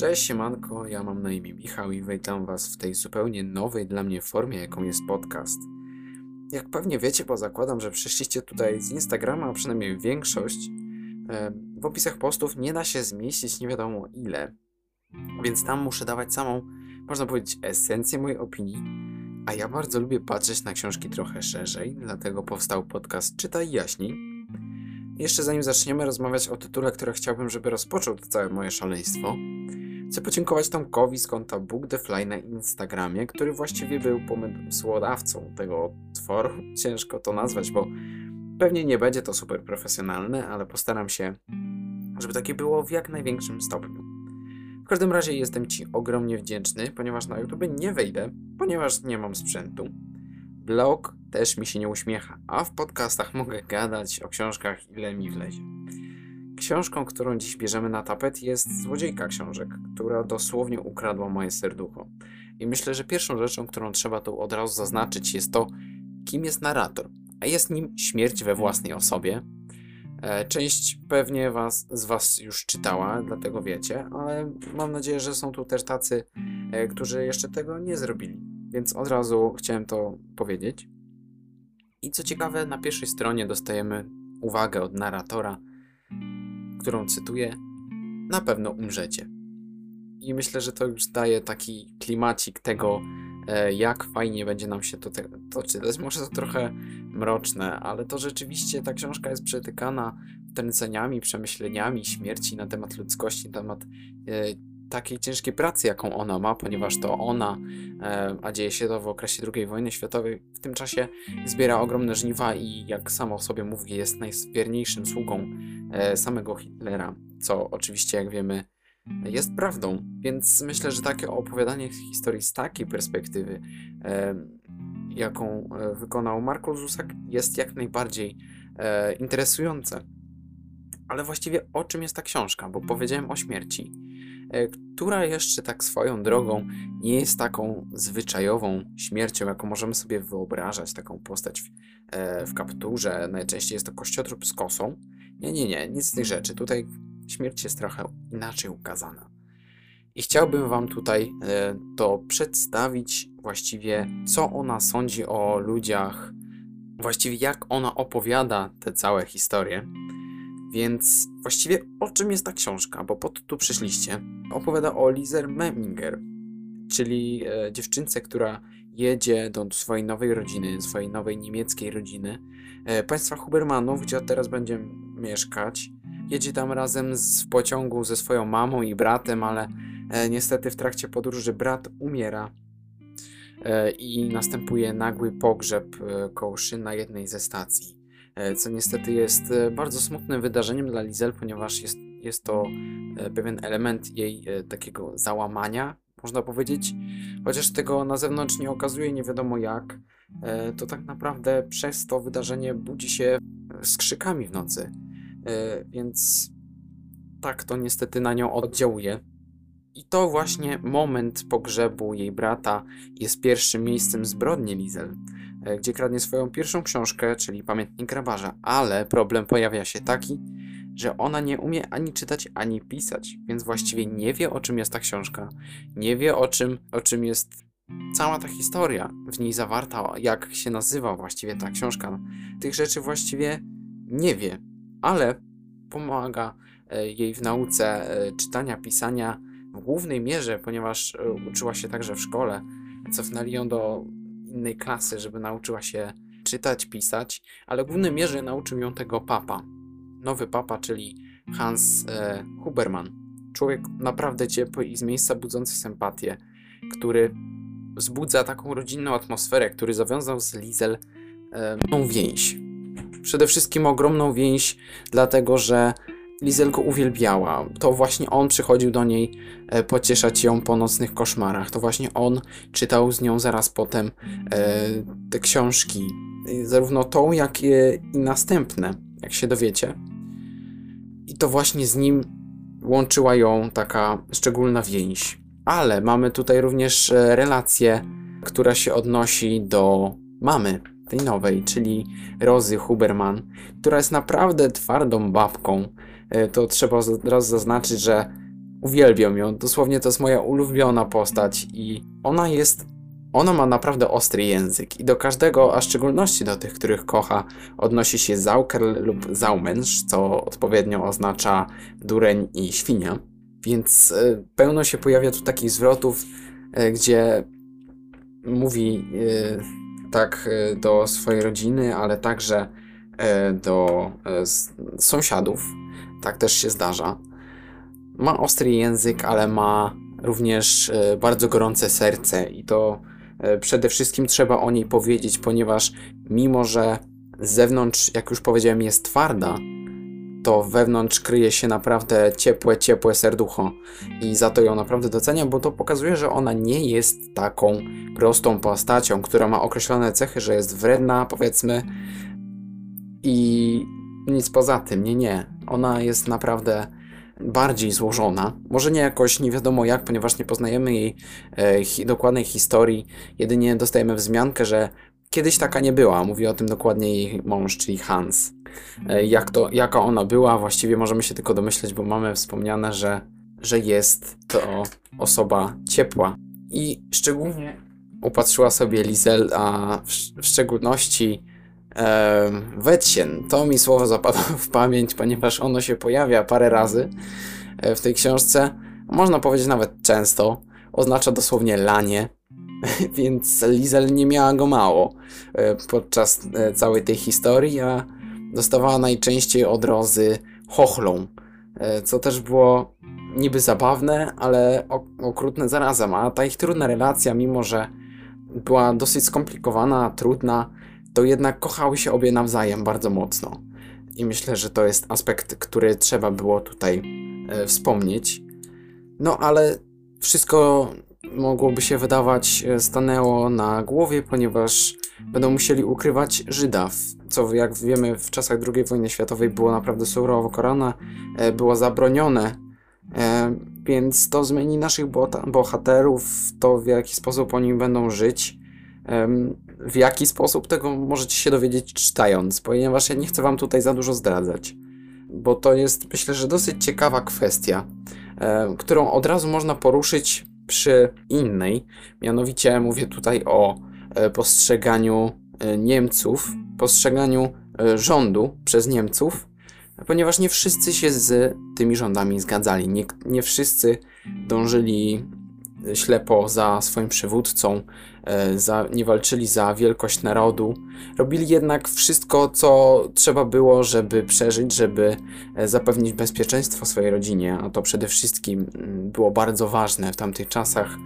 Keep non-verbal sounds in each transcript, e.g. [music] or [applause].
Cześć, siemanko, ja mam na imię Michał i witam was w tej zupełnie nowej dla mnie formie, jaką jest podcast. Jak pewnie wiecie, bo zakładam, że przyszliście tutaj z Instagrama, a przynajmniej większość, e, w opisach postów nie da się zmieścić nie wiadomo ile, więc tam muszę dawać samą, można powiedzieć, esencję mojej opinii, a ja bardzo lubię patrzeć na książki trochę szerzej, dlatego powstał podcast Czytaj Jaśniej. Jeszcze zanim zaczniemy rozmawiać o tytule, który chciałbym, żeby rozpoczął to całe moje szaleństwo, Chcę podziękować Tomkowi z konta Book the Fly na Instagramie, który właściwie był pomysłodawcą tego tworu. [laughs] Ciężko to nazwać, bo pewnie nie będzie to super profesjonalne, ale postaram się, żeby takie było w jak największym stopniu. W każdym razie jestem Ci ogromnie wdzięczny, ponieważ na YouTube nie wejdę, ponieważ nie mam sprzętu. Blog też mi się nie uśmiecha, a w podcastach mogę gadać o książkach ile mi wlezie. Książką, którą dziś bierzemy na tapet jest Złodziejka Książek, która dosłownie ukradła moje serducho. I myślę, że pierwszą rzeczą, którą trzeba tu od razu zaznaczyć jest to, kim jest narrator. A jest nim śmierć we własnej osobie. E, część pewnie was, z Was już czytała, dlatego wiecie, ale mam nadzieję, że są tu też tacy, e, którzy jeszcze tego nie zrobili. Więc od razu chciałem to powiedzieć. I co ciekawe, na pierwszej stronie dostajemy uwagę od narratora, którą cytuję, na pewno umrzecie. I myślę, że to już daje taki klimacik tego, e, jak fajnie będzie nam się to, to czytać. Może to trochę mroczne, ale to rzeczywiście ta książka jest przetykana tręceniami, przemyśleniami śmierci na temat ludzkości, na temat e, takiej ciężkiej pracy, jaką ona ma, ponieważ to ona, e, a dzieje się to w okresie II wojny światowej, w tym czasie zbiera ogromne żniwa i jak samo o sobie mówi, jest najwierniejszym sługą e, samego Hitlera, co oczywiście, jak wiemy, jest prawdą. Więc myślę, że takie opowiadanie historii z takiej perspektywy, e, jaką wykonał Marko Zusak, jest jak najbardziej interesujące. Ale właściwie o czym jest ta książka? Bo powiedziałem o śmierci która jeszcze tak swoją drogą nie jest taką zwyczajową śmiercią, jaką możemy sobie wyobrażać, taką postać w, e, w kapturze. Najczęściej jest to kościotrup z kosą. Nie, nie, nie, nic z tych rzeczy. Tutaj śmierć jest trochę inaczej ukazana. I chciałbym Wam tutaj e, to przedstawić właściwie, co ona sądzi o ludziach, właściwie jak ona opowiada te całe historie. Więc właściwie o czym jest ta książka? Bo po to tu przyszliście. Opowiada o Lizer Memminger, czyli e, dziewczynce, która jedzie do swojej nowej rodziny, swojej nowej niemieckiej rodziny, e, państwa Hubermanów, gdzie teraz będzie mieszkać. Jedzie tam razem z, w pociągu ze swoją mamą i bratem, ale e, niestety w trakcie podróży brat umiera e, i następuje nagły pogrzeb e, koło na jednej ze stacji. E, co niestety jest e, bardzo smutnym wydarzeniem dla Lizel, ponieważ jest, jest to e, pewien element jej takiego załamania, można powiedzieć. Chociaż tego na zewnątrz nie okazuje nie wiadomo jak, to tak naprawdę przez to wydarzenie budzi się z krzykami w nocy. Więc tak to niestety na nią oddziałuje. I to właśnie moment pogrzebu jej brata jest pierwszym miejscem zbrodni Lizel. E, gdzie kradnie swoją pierwszą książkę, czyli Pamiętnik Grabarza, ale problem pojawia się taki, że ona nie umie ani czytać, ani pisać, więc właściwie nie wie o czym jest ta książka, nie wie o czym, o czym jest cała ta historia w niej zawarta, jak się nazywa właściwie ta książka. Tych rzeczy właściwie nie wie, ale pomaga e, jej w nauce e, czytania, pisania w głównej mierze, ponieważ uczyła się także w szkole. Cofnęli ją do innej klasy, żeby nauczyła się czytać, pisać, ale w głównej mierze nauczył ją tego papa. Nowy papa, czyli Hans e, Huberman. Człowiek naprawdę ciepły i z miejsca budzący sympatię, który wzbudza taką rodzinną atmosferę, który zawiązał z Lizel e, więź. Przede wszystkim ogromną więź, dlatego że Lizel go uwielbiała. To właśnie on przychodził do niej e, pocieszać ją po nocnych koszmarach. To właśnie on czytał z nią zaraz potem e, te książki. Zarówno tą, jak i następne, jak się dowiecie. I to właśnie z nim łączyła ją taka szczególna więź. Ale mamy tutaj również e, relację, która się odnosi do mamy tej nowej, czyli Rozy Huberman, która jest naprawdę twardą babką, E, to trzeba raz zaznaczyć, że Uwielbiam ją, dosłownie to jest moja ulubiona postać i ona jest ona ma naprawdę ostry język i do każdego, a w szczególności do tych, których kocha, odnosi się Zauker lub Zaumensch, co odpowiednio oznacza dureń i świnia. Więc y, pełno się pojawia tu takich zwrotów, y, gdzie mówi y, tak do swojej rodziny, ale także do sąsiadów. Tak też się zdarza. Ma ostry język, ale ma również bardzo gorące serce i to E, przede wszystkim trzeba o niej powiedzieć, ponieważ mimo, że z zewnątrz, jak już powiedziałem, jest twarda, to wewnątrz kryje się naprawdę ciepłe, ciepłe serducho i za to ją naprawdę doceniam, bo to pokazuje, że ona nie jest taką prostą postacią, która ma określone cechy, że jest wredna, powiedzmy, i nic poza tym, nie, nie. Ona jest naprawdę bardziej złożona. Może nie jakoś nie wiadomo jak, ponieważ nie poznajemy jej e, hi, dokładnej historii. Jedynie dostajemy wzmiankę, że kiedyś taka nie była. Mówi o tym dokładnie jej mąż, czyli Hans. E, jak to, jaka ona była, właściwie możemy się tylko domyśleć, bo mamy wspomniane, że, że jest to osoba ciepła. I szczególnie upatrzyła sobie Lizel, a w, w szczególności e, Wetsien. To mi słowo zapadło w pamięć, ponieważ ono się pojawia parę razy e, w tej książce. Można powiedzieć nawet często. Oznacza dosłownie lanie, [laughs] więc Lizel nie miała go mało e, podczas e, całej tej historii, a dostawała najczęściej od Rozy chochlą, co też było niby zabawne, ale okrutne zarazem. A ta ich trudna relacja, mimo że była dosyć skomplikowana, trudna, to jednak kochały się obie nawzajem bardzo mocno. I myślę, że to jest aspekt, który trzeba było tutaj e, wspomnieć. No ale wszystko mogłoby się wydawać e, stanęło na głowie, ponieważ będą musieli ukrywać Żyda, co jak wiemy w czasach II wojny światowej było naprawdę surowo korana, e, było zabronione, e, więc to zmieni naszych bohaterów, to w jaki sposób oni będą żyć. W jaki sposób tego możecie się dowiedzieć czytając, ponieważ ja nie chcę wam tutaj za dużo zdradzać. Bo to jest, myślę, że dosyć ciekawa kwestia, e, którą od razu można poruszyć przy innej. Mianowicie mówię tutaj o e, postrzeganiu e, Niemców, postrzeganiu e, rządu przez Niemców, ponieważ nie wszyscy się z tymi rządami zgadzali. Nie, nie wszyscy dążyli ślepo za swoim przywódcą, e, za, nie walczyli za wielkość narodu. Robili jednak wszystko, co trzeba było, żeby przeżyć, żeby e, zapewnić bezpieczeństwo swojej rodzinie, a to przede wszystkim mm, było bardzo ważne w tamtych czasach,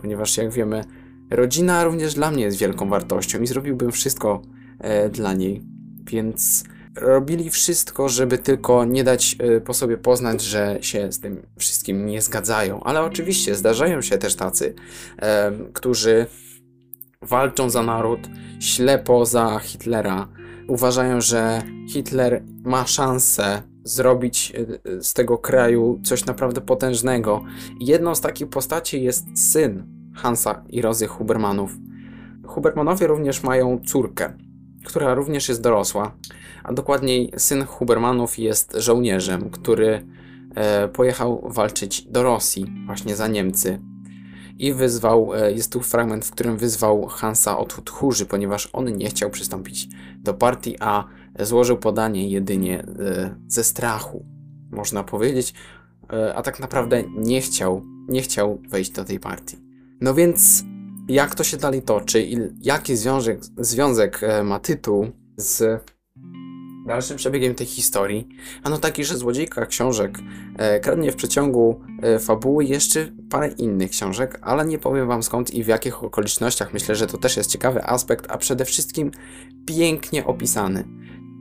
ponieważ jak wiemy, rodzina również dla mnie jest wielką wartością i zrobiłbym wszystko e, dla niej. Więc robili wszystko, żeby tylko nie dać e, po sobie poznać, że się z tym wszystkim nie zgadzają. Ale oczywiście zdarzają się też tacy, e, którzy walczą za naród, ślepo za Hitlera. Uważają, że Hitler ma szansę zrobić e, z tego kraju coś naprawdę potężnego. Jedną z takich postaci jest syn Hansa i Rozy Hubermanów. Hubermanowie również mają córkę, która również jest dorosła, a dokładniej syn Hubermanów jest żołnierzem, który e, pojechał walczyć do Rosji, właśnie za Niemcy. I wyzwał, e, jest tu fragment, w którym wyzwał Hansa od tchórzy, ponieważ on nie chciał przystąpić do partii, a złożył podanie jedynie e, ze strachu, można powiedzieć, a tak naprawdę nie chciał, nie chciał wejść do tej partii. No więc jak to się dalej toczy i jaki związek, związek e, ma tytuł z dalszym przebiegiem tej historii? Ano taki, że złodziejka książek e, kradnie w przeciągu e, fabuły jeszcze parę innych książek, ale nie powiem wam skąd i w jakich okolicznościach. Myślę, że to też jest ciekawy aspekt, a przede wszystkim pięknie opisany.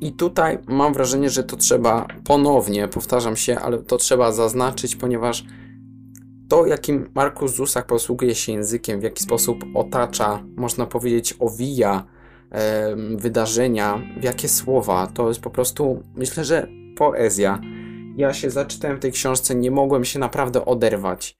I tutaj mam wrażenie, że to trzeba ponownie, powtarzam się, ale to trzeba zaznaczyć, ponieważ to, jakim Markus Zusak posługuje się językiem, w jaki sposób otacza, można powiedzieć, owija e, wydarzenia, w jakie słowa, to jest po prostu, myślę, że poezja. Ja się zaczytałem w tej książce, nie mogłem się naprawdę oderwać.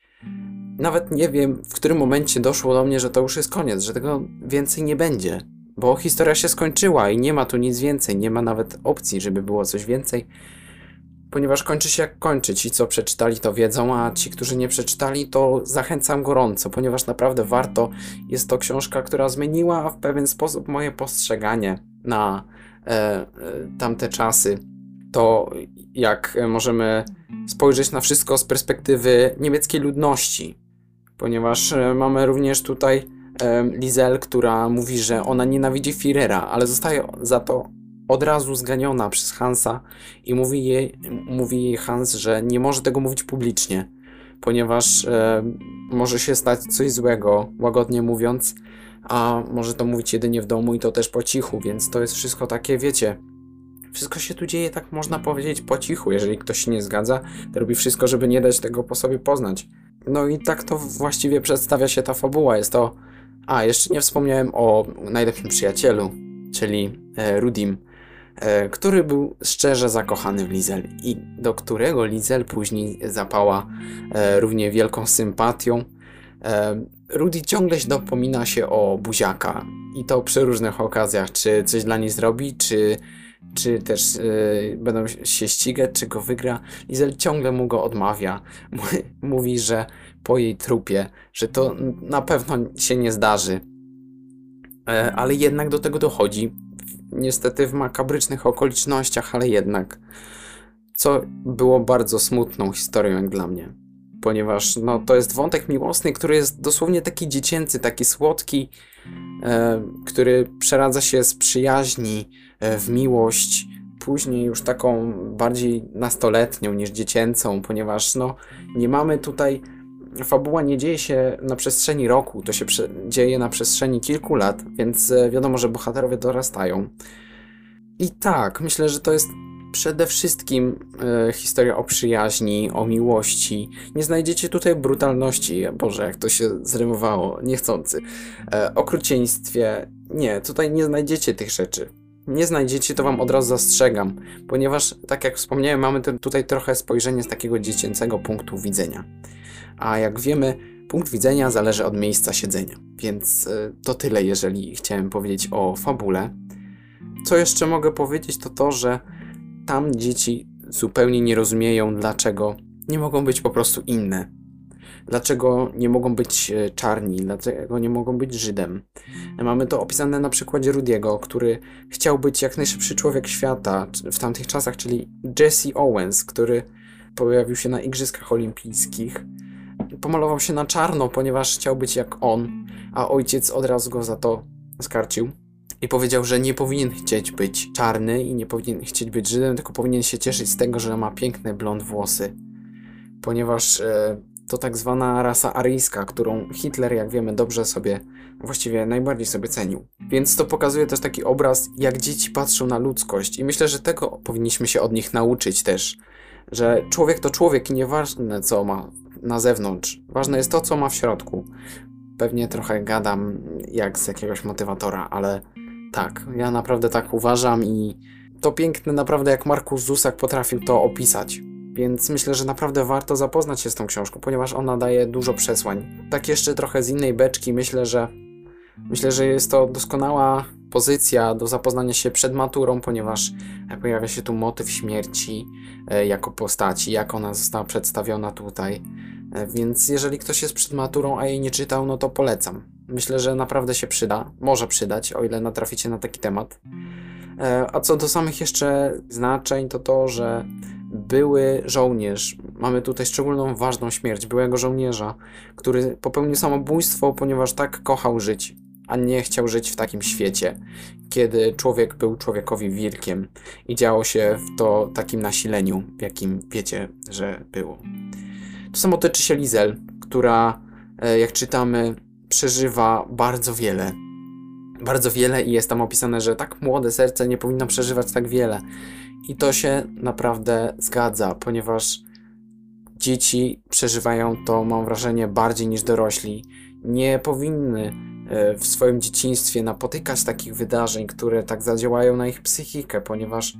Nawet nie wiem, w którym momencie doszło do mnie, że to już jest koniec, że tego więcej nie będzie. Bo historia się skończyła i nie ma tu nic więcej, nie ma nawet opcji, żeby było coś więcej. Ponieważ kończy się jak kończy. Ci, co przeczytali, to wiedzą, a ci, którzy nie przeczytali, to zachęcam gorąco, ponieważ naprawdę warto. Jest to książka, która zmieniła w pewien sposób moje postrzeganie na e, e, tamte czasy. To jak możemy spojrzeć na wszystko z perspektywy niemieckiej ludności, ponieważ e, mamy również tutaj e, Lizel, która mówi, że ona nienawidzi Führera, ale zostaje za to od razu zganiona przez Hansa i mówi jej, mówi jej Hans, że nie może tego mówić publicznie, ponieważ e, może się stać coś złego, łagodnie mówiąc, a może to mówić jedynie w domu i to też po cichu, więc to jest wszystko takie, wiecie, wszystko się tu dzieje, tak można powiedzieć, po cichu. Jeżeli ktoś się nie zgadza, to robi wszystko, żeby nie dać tego po sobie poznać. No i tak to właściwie przedstawia się ta fabuła. Jest to. A, jeszcze nie wspomniałem o najlepszym przyjacielu, czyli e, Rudim, który był szczerze zakochany w Lizel i do którego Lizel później zapała e, równie wielką sympatią. E, Rudy ciągle dopomina się o buziaka i to przy różnych okazjach, czy coś dla niej zrobi, czy czy też będą się ścigać, czy go wygra. Lizel ciągle mu go odmawia. [laughs] Mówi, że po jej trupie, że to na pewno się nie zdarzy. E, ale jednak do tego dochodzi. Niestety w makabrycznych okolicznościach, ale jednak. Co było bardzo smutną historią jak dla mnie. Ponieważ no, to jest wątek miłosny, który jest dosłownie taki dziecięcy, taki słodki, e, który przeradza się z przyjaźni E, w miłość, później już taką bardziej nastoletnią niż dziecięcą, ponieważ no, nie mamy tutaj. Fabuła nie dzieje się na przestrzeni roku, to się dzieje na przestrzeni kilku lat, więc e, wiadomo, że bohaterowie dorastają. I tak, myślę, że to jest przede wszystkim e, historia o przyjaźni, o miłości. Nie znajdziecie tutaj brutalności, Boże, jak to się zrymowało, niechcący. E, okrucieństwie. Nie, tutaj nie znajdziecie tych rzeczy nie znajdziecie, to wam od razu zastrzegam, ponieważ, tak jak wspomniałem, mamy tutaj trochę spojrzenie z takiego dziecięcego punktu widzenia. A jak wiemy, punkt widzenia zależy od miejsca siedzenia. Więc y, to tyle, jeżeli chciałem powiedzieć o fabule. Co jeszcze mogę powiedzieć, to to, że tam dzieci zupełnie nie rozumieją, dlaczego nie mogą być po prostu inne dlaczego nie mogą być e, czarni, dlaczego nie mogą być Żydem. Mamy to opisane na przykładzie Rudiego, który chciał być jak najszybszy człowiek świata w tamtych czasach, czyli Jesse Owens, który pojawił się na Igrzyskach Olimpijskich. Pomalował się na czarno, ponieważ chciał być jak on, a ojciec od razu go za to skarcił. I powiedział, że nie powinien chcieć być czarny i nie powinien chcieć być Żydem, tylko powinien się cieszyć z tego, że ma piękne blond włosy. Ponieważ e, to tak zwana rasa aryjska, którą Hitler, jak wiemy, dobrze sobie, właściwie najbardziej sobie cenił. Więc to pokazuje też taki obraz, jak dzieci patrzą na ludzkość i myślę, że tego powinniśmy się od nich nauczyć też, że człowiek to człowiek i nieważne co ma na zewnątrz, ważne jest to, co ma w środku. Pewnie trochę gadam jak z jakiegoś motywatora, ale tak, ja naprawdę tak uważam i to piękne naprawdę jak Markus Zusak potrafił to opisać. Więc myślę, że naprawdę warto zapoznać się z tą książką, ponieważ ona daje dużo przesłań. Tak jeszcze trochę z innej beczki, myślę, że myślę, że jest to doskonała pozycja do zapoznania się przed maturą, ponieważ pojawia się tu motyw śmierci e, jako postaci, jak ona została przedstawiona tutaj. E, więc jeżeli ktoś jest przed maturą, a jej nie czytał, no to polecam. Myślę, że naprawdę się przyda, może przydać, o ile natraficie na taki temat. E, a co do samych jeszcze znaczeń, to to, że były żołnierz, mamy tutaj szczególną ważną śmierć byłego żołnierza, który popełnił samobójstwo, ponieważ tak kochał żyć, a nie chciał żyć w takim świecie, kiedy człowiek był człowiekowi wilkiem i działo się w to takim nasileniu, w jakim wiecie, że było. To samo tyczy się Lizel, która, e, jak czytamy, przeżywa bardzo wiele. Bardzo wiele i jest tam opisane, że tak młode serce nie powinno przeżywać tak wiele. I to się naprawdę zgadza, ponieważ dzieci przeżywają to, mam wrażenie, bardziej niż dorośli. Nie powinny w swoim dzieciństwie napotykać takich wydarzeń, które tak zadziałają na ich psychikę, ponieważ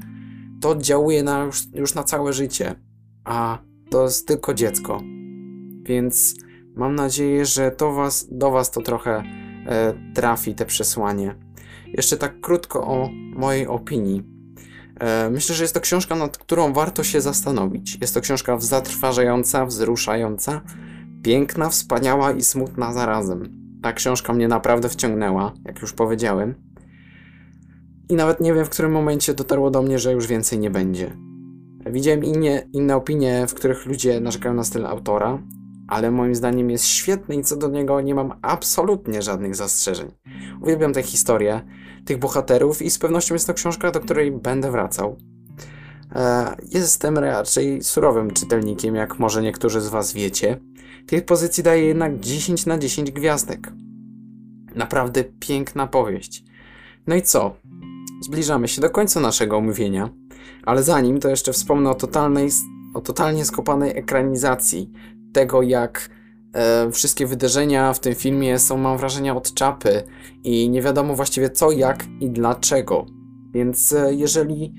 to oddziałuje na już, już na całe życie, a to jest tylko dziecko. Więc mam nadzieję, że to was, do Was to trochę e, trafi, te przesłanie. Jeszcze tak krótko o mojej opinii. E, myślę, że jest to książka, nad którą warto się zastanowić. Jest to książka zatrważająca, wzruszająca, piękna, wspaniała i smutna zarazem. Ta książka mnie naprawdę wciągnęła, jak już powiedziałem. I nawet nie wiem, w którym momencie dotarło do mnie, że już więcej nie będzie. Widziałem inne, inne opinie, w których ludzie narzekają na styl autora, ale moim zdaniem jest świetny i co do niego nie mam absolutnie żadnych zastrzeżeń. Uwielbiam tę historię, tych bohaterów i z pewnością jest to książka, do której będę wracał. E, jestem raczej surowym czytelnikiem, jak może niektórzy z Was wiecie. Tych pozycji daję jednak 10 na 10 gwiazdek. Naprawdę piękna powieść. No i co? Zbliżamy się do końca naszego omówienia, ale zanim to jeszcze wspomnę o totalnej, o totalnie skopanej ekranizacji tego, jak e, wszystkie wydarzenia w tym filmie są, mam wrażenie, od czapy i nie wiadomo właściwie co, jak i dlaczego. Więc e, jeżeli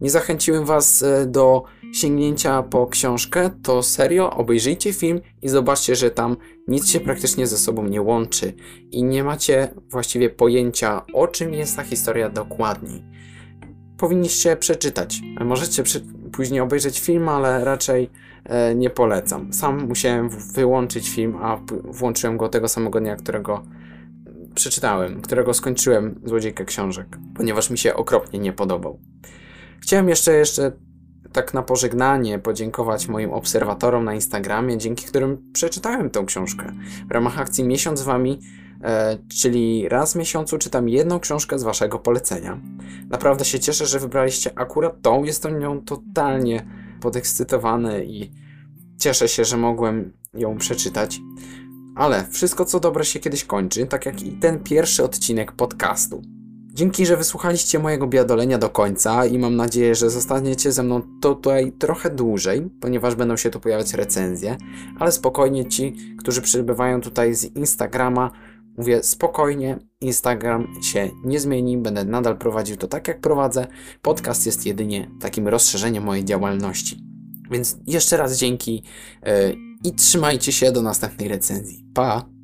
nie zachęciłem Was e, do sięgnięcia po książkę, to serio obejrzyjcie film i zobaczcie, że tam nic się praktycznie ze sobą nie łączy i nie macie właściwie pojęcia, o czym jest ta historia dokładniej. Powinniście przeczytać. Możecie przy... później obejrzeć film, ale raczej e, nie polecam. Sam musiałem wyłączyć film, a włączyłem go tego samego dnia, którego przeczytałem, którego skończyłem Złodziejkę Książek, ponieważ mi się okropnie nie podobał. Chciałem jeszcze, jeszcze tak na pożegnanie podziękować moim obserwatorom na Instagramie, dzięki którym przeczytałem tę książkę. W ramach akcji Miesiąc z Wami, e, czyli raz w miesiącu czytam jedną książkę z Waszego polecenia. Naprawdę się cieszę, że wybraliście akurat tą. Jestem nią totalnie podekscytowany i cieszę się, że mogłem ją przeczytać. Ale wszystko co dobre się kiedyś kończy, tak jak i ten pierwszy odcinek podcastu. Dzięki, że wysłuchaliście mojego biadolenia do końca i mam nadzieję, że zostaniecie ze mną tutaj trochę dłużej, ponieważ będą się tu pojawiać recenzje, ale spokojnie ci, którzy przybywają tutaj z Instagrama, mówię spokojnie, Instagram się nie zmieni, będę nadal prowadził to tak jak prowadzę. Podcast jest jedynie takim rozszerzeniem mojej działalności. Więc jeszcze raz dzięki yy, i trzymajcie się do następnej recenzji. Pa!